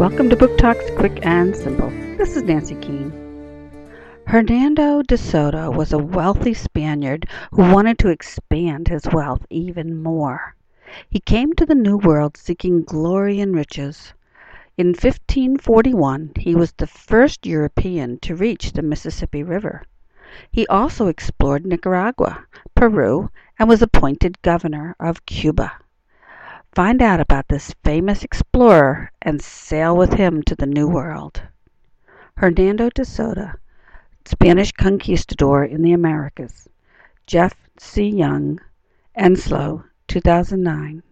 Welcome to Book Talks Quick and Simple. This is Nancy Keene. Hernando de Soto was a wealthy Spaniard who wanted to expand his wealth even more. He came to the New World seeking glory and riches. In 1541 he was the first European to reach the Mississippi River. He also explored Nicaragua, Peru, and was appointed governor of Cuba. Find out about this famous explorer and sail with him to the New World. Hernando de Soto, Spanish Conquistador in the Americas. Jeff C. Young, Enslow, 2009.